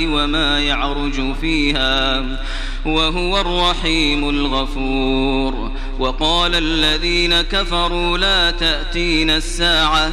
وما يعرج فيها وهو الرحيم الغفور. وقال الذين كفروا لا تأتين الساعة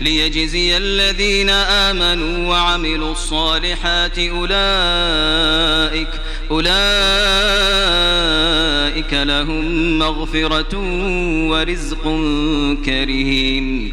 ليجزي الذين آمنوا وعملوا الصالحات أولئك أولئك لهم مغفرة ورزق كريم.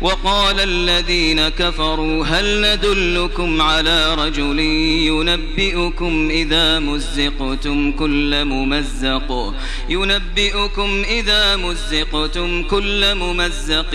وقال الذين كفروا هل ندلكم على رجل ينبئكم إذا مزقتم كل ممزق؟ ينبئكم إذا مزقتم كل ممزق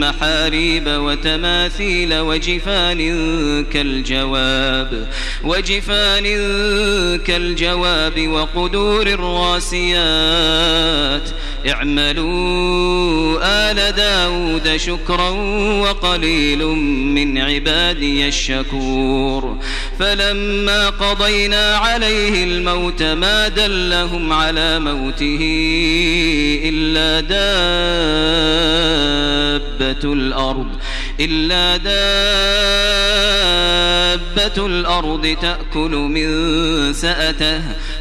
محاريب وتماثيل وجفان كالجواب وجفان كالجواب وقدور الراسيات. اعملوا آل داود شكرا وقليل من عبادي الشكور. فلما قضينا عليه الموت ما دلهم على موته إلا دابة الأرض إلا دابة الأرض تأكل من سأته.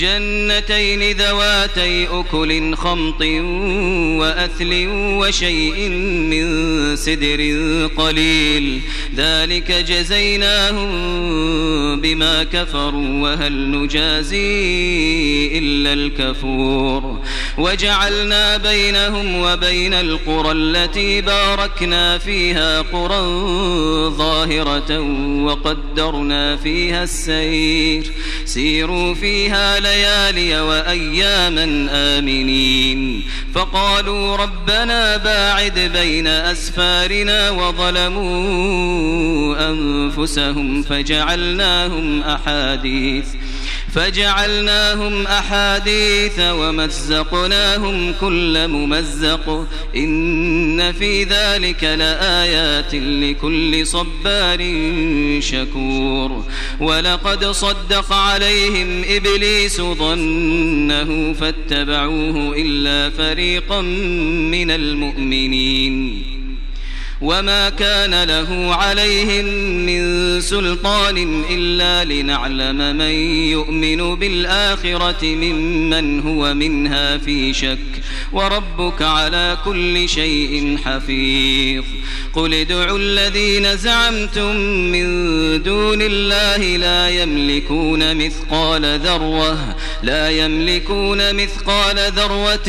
جنتين ذواتي أكل خمط وأثل وشيء من سدر قليل. ذلك جزيناهم بما كفروا وهل نجازي إلا الكفور. وجعلنا بينهم وبين القرى التي باركنا فيها قرى ظاهرة وقدرنا فيها السير. سيروا فيها ليالي وأياما آمنين. فقالوا ربنا باعد بين أسفارنا وظلموا أنفسهم فجعلناهم أحاديث. فجعلناهم أحاديث ومزقناهم كل ممزق. إن في ذلك لآيات لكل صبار شكور. ولقد صدق عليهم إبليس ظنه فاتبعوه إلا فريقا من المؤمنين. وما كان له عليهم من سلطان إلا لنعلم من يؤمن بالآخرة ممن هو منها في شك وربك على كل شيء حفيظ قل ادعوا الذين زعمتم من دون الله لا يملكون مثقال ذرة لا يملكون مثقال ذرة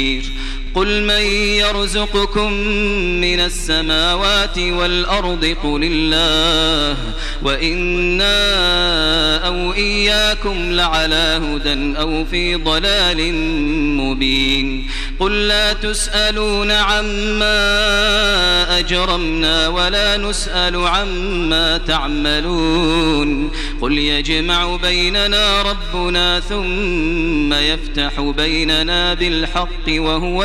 ir قل من يرزقكم من السماوات والأرض قل الله وإنا أو إياكم لعلى هدى أو في ضلال مبين قل لا تسألون عما أجرمنا ولا نسأل عما تعملون قل يجمع بيننا ربنا ثم يفتح بيننا بالحق وهو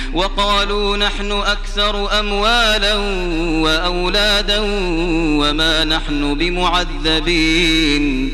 وقالوا نحن أكثر أموالا وأولادا وما نحن بمعذبين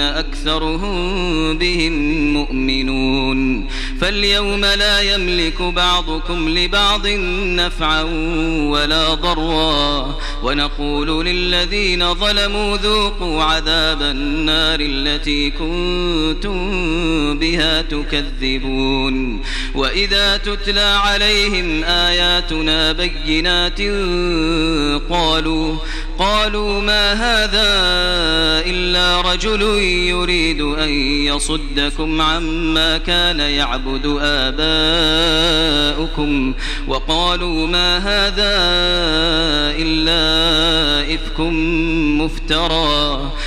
أكثرهم بهم مؤمنون فاليوم لا يملك بعضكم لبعض نفعا ولا ضرا ونقول للذين ظلموا ذوقوا عذاب النار التي كنتم بها تكذبون وإذا تتلى عليهم آياتنا بينات قالوا قالوا ما هذا إلا رجل يريد أن يصدكم عما كان يعبد آباؤكم وقالوا ما هذا إلا إفك مفترى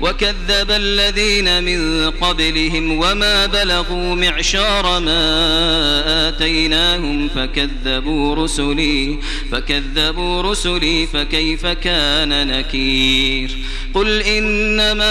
وكذب الذين من قبلهم وما بلغوا معشار ما آتيناهم فكذبوا رسلي فكذبوا رسلي فكيف كان نكير؟ قل إنما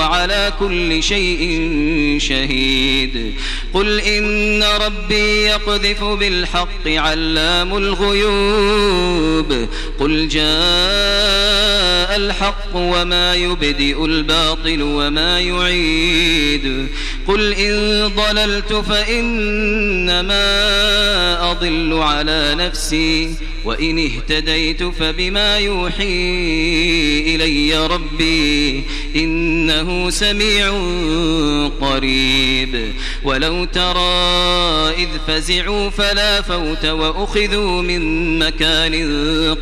على كل شيء شهيد. قل إن ربي يقذف بالحق علام الغيوب. قل جاء الحق وما يبدئ الباطل وما يعيد. قل إن ضللت فإنما أضل على نفسي. وإن اهتديت فبما يوحي إلي ربي إنه سميع قريب. ولو ترى إذ فزعوا فلا فوت وأخذوا من مكان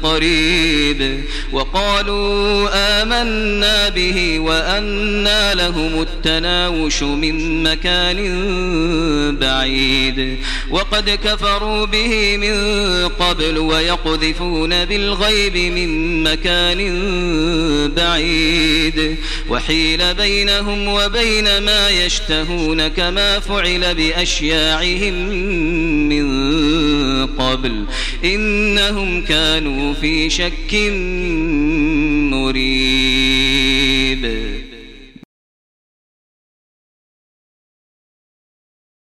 قريب. وقالوا آمنا به وأنا لهم التناوش من مكان بعيد. وقد كفروا به من قبل ويقذفون بالغيب من مكان بعيد. وحيل بينهم وبين ما يشتهون كما فعل بأشياعهم من قبل. إنهم كانوا في شك مريد